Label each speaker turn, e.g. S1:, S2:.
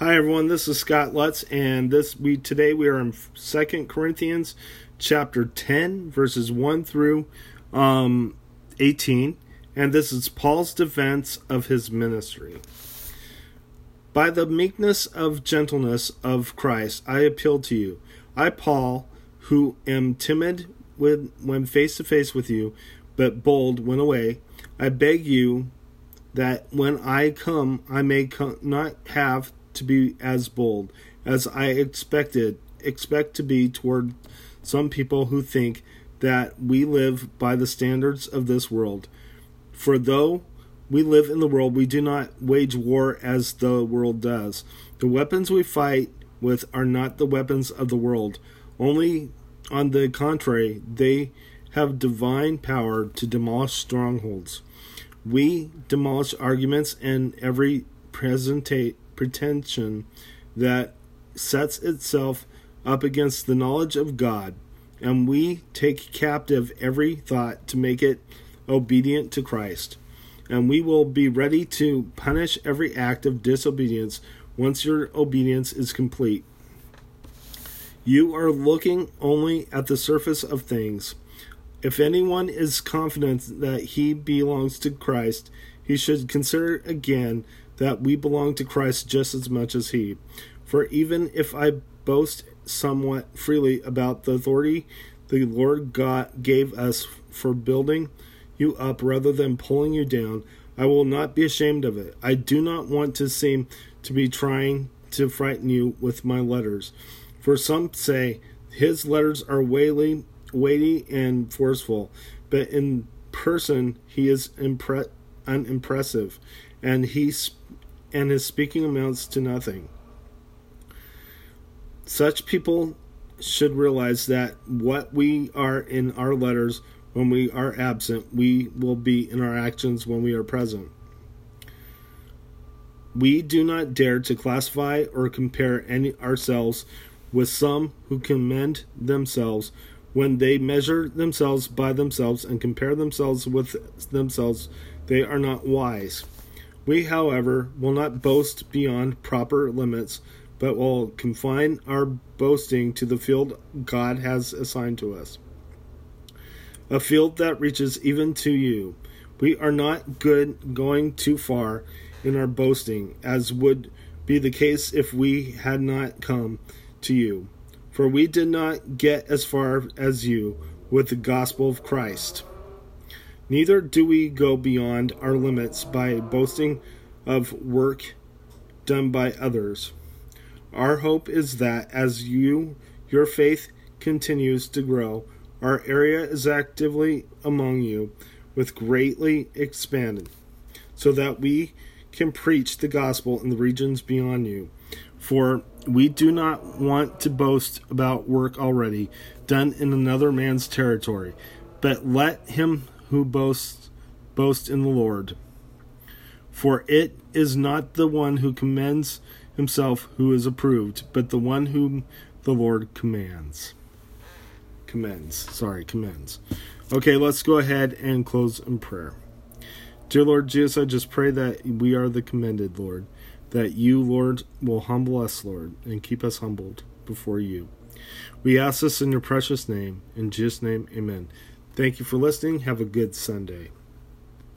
S1: Hi everyone, this is Scott Lutz, and this we today we are in Second Corinthians chapter ten, verses one through um, eighteen, and this is Paul's defense of his ministry. By the meekness of gentleness of Christ, I appeal to you. I, Paul, who am timid when when face to face with you, but bold when away, I beg you that when I come, I may come, not have to be as bold as I expected expect to be toward some people who think that we live by the standards of this world. For though we live in the world, we do not wage war as the world does. The weapons we fight with are not the weapons of the world. Only on the contrary, they have divine power to demolish strongholds. We demolish arguments and every presentate pretension that sets itself up against the knowledge of God, and we take captive every thought to make it obedient to Christ. And we will be ready to punish every act of disobedience once your obedience is complete. You are looking only at the surface of things. If anyone is confident that he belongs to Christ, he should consider again that we belong to Christ just as much as He. For even if I boast somewhat freely about the authority the Lord God gave us for building you up rather than pulling you down, I will not be ashamed of it. I do not want to seem to be trying to frighten you with my letters. For some say his letters are weighty, weighty and forceful, but in person he is impre- unimpressive, and he and his speaking amounts to nothing. Such people should realize that what we are in our letters when we are absent, we will be in our actions when we are present. We do not dare to classify or compare any ourselves with some who commend themselves when they measure themselves by themselves and compare themselves with themselves they are not wise we, however, will not boast beyond proper limits, but will confine our boasting to the field God has assigned to us. A field that reaches even to you. We are not good going too far in our boasting, as would be the case if we had not come to you. For we did not get as far as you with the gospel of Christ. Neither do we go beyond our limits by boasting of work done by others. Our hope is that as you your faith continues to grow, our area is actively among you with greatly expanded, so that we can preach the gospel in the regions beyond you. For we do not want to boast about work already done in another man's territory, but let him who boasts boast in the Lord. For it is not the one who commends himself who is approved, but the one whom the Lord commands. Commends. Sorry, commends. Okay, let's go ahead and close in prayer. Dear Lord Jesus, I just pray that we are the commended, Lord. That you, Lord, will humble us, Lord, and keep us humbled before you. We ask this in your precious name. In Jesus' name, amen. Thank you for listening. Have a good Sunday.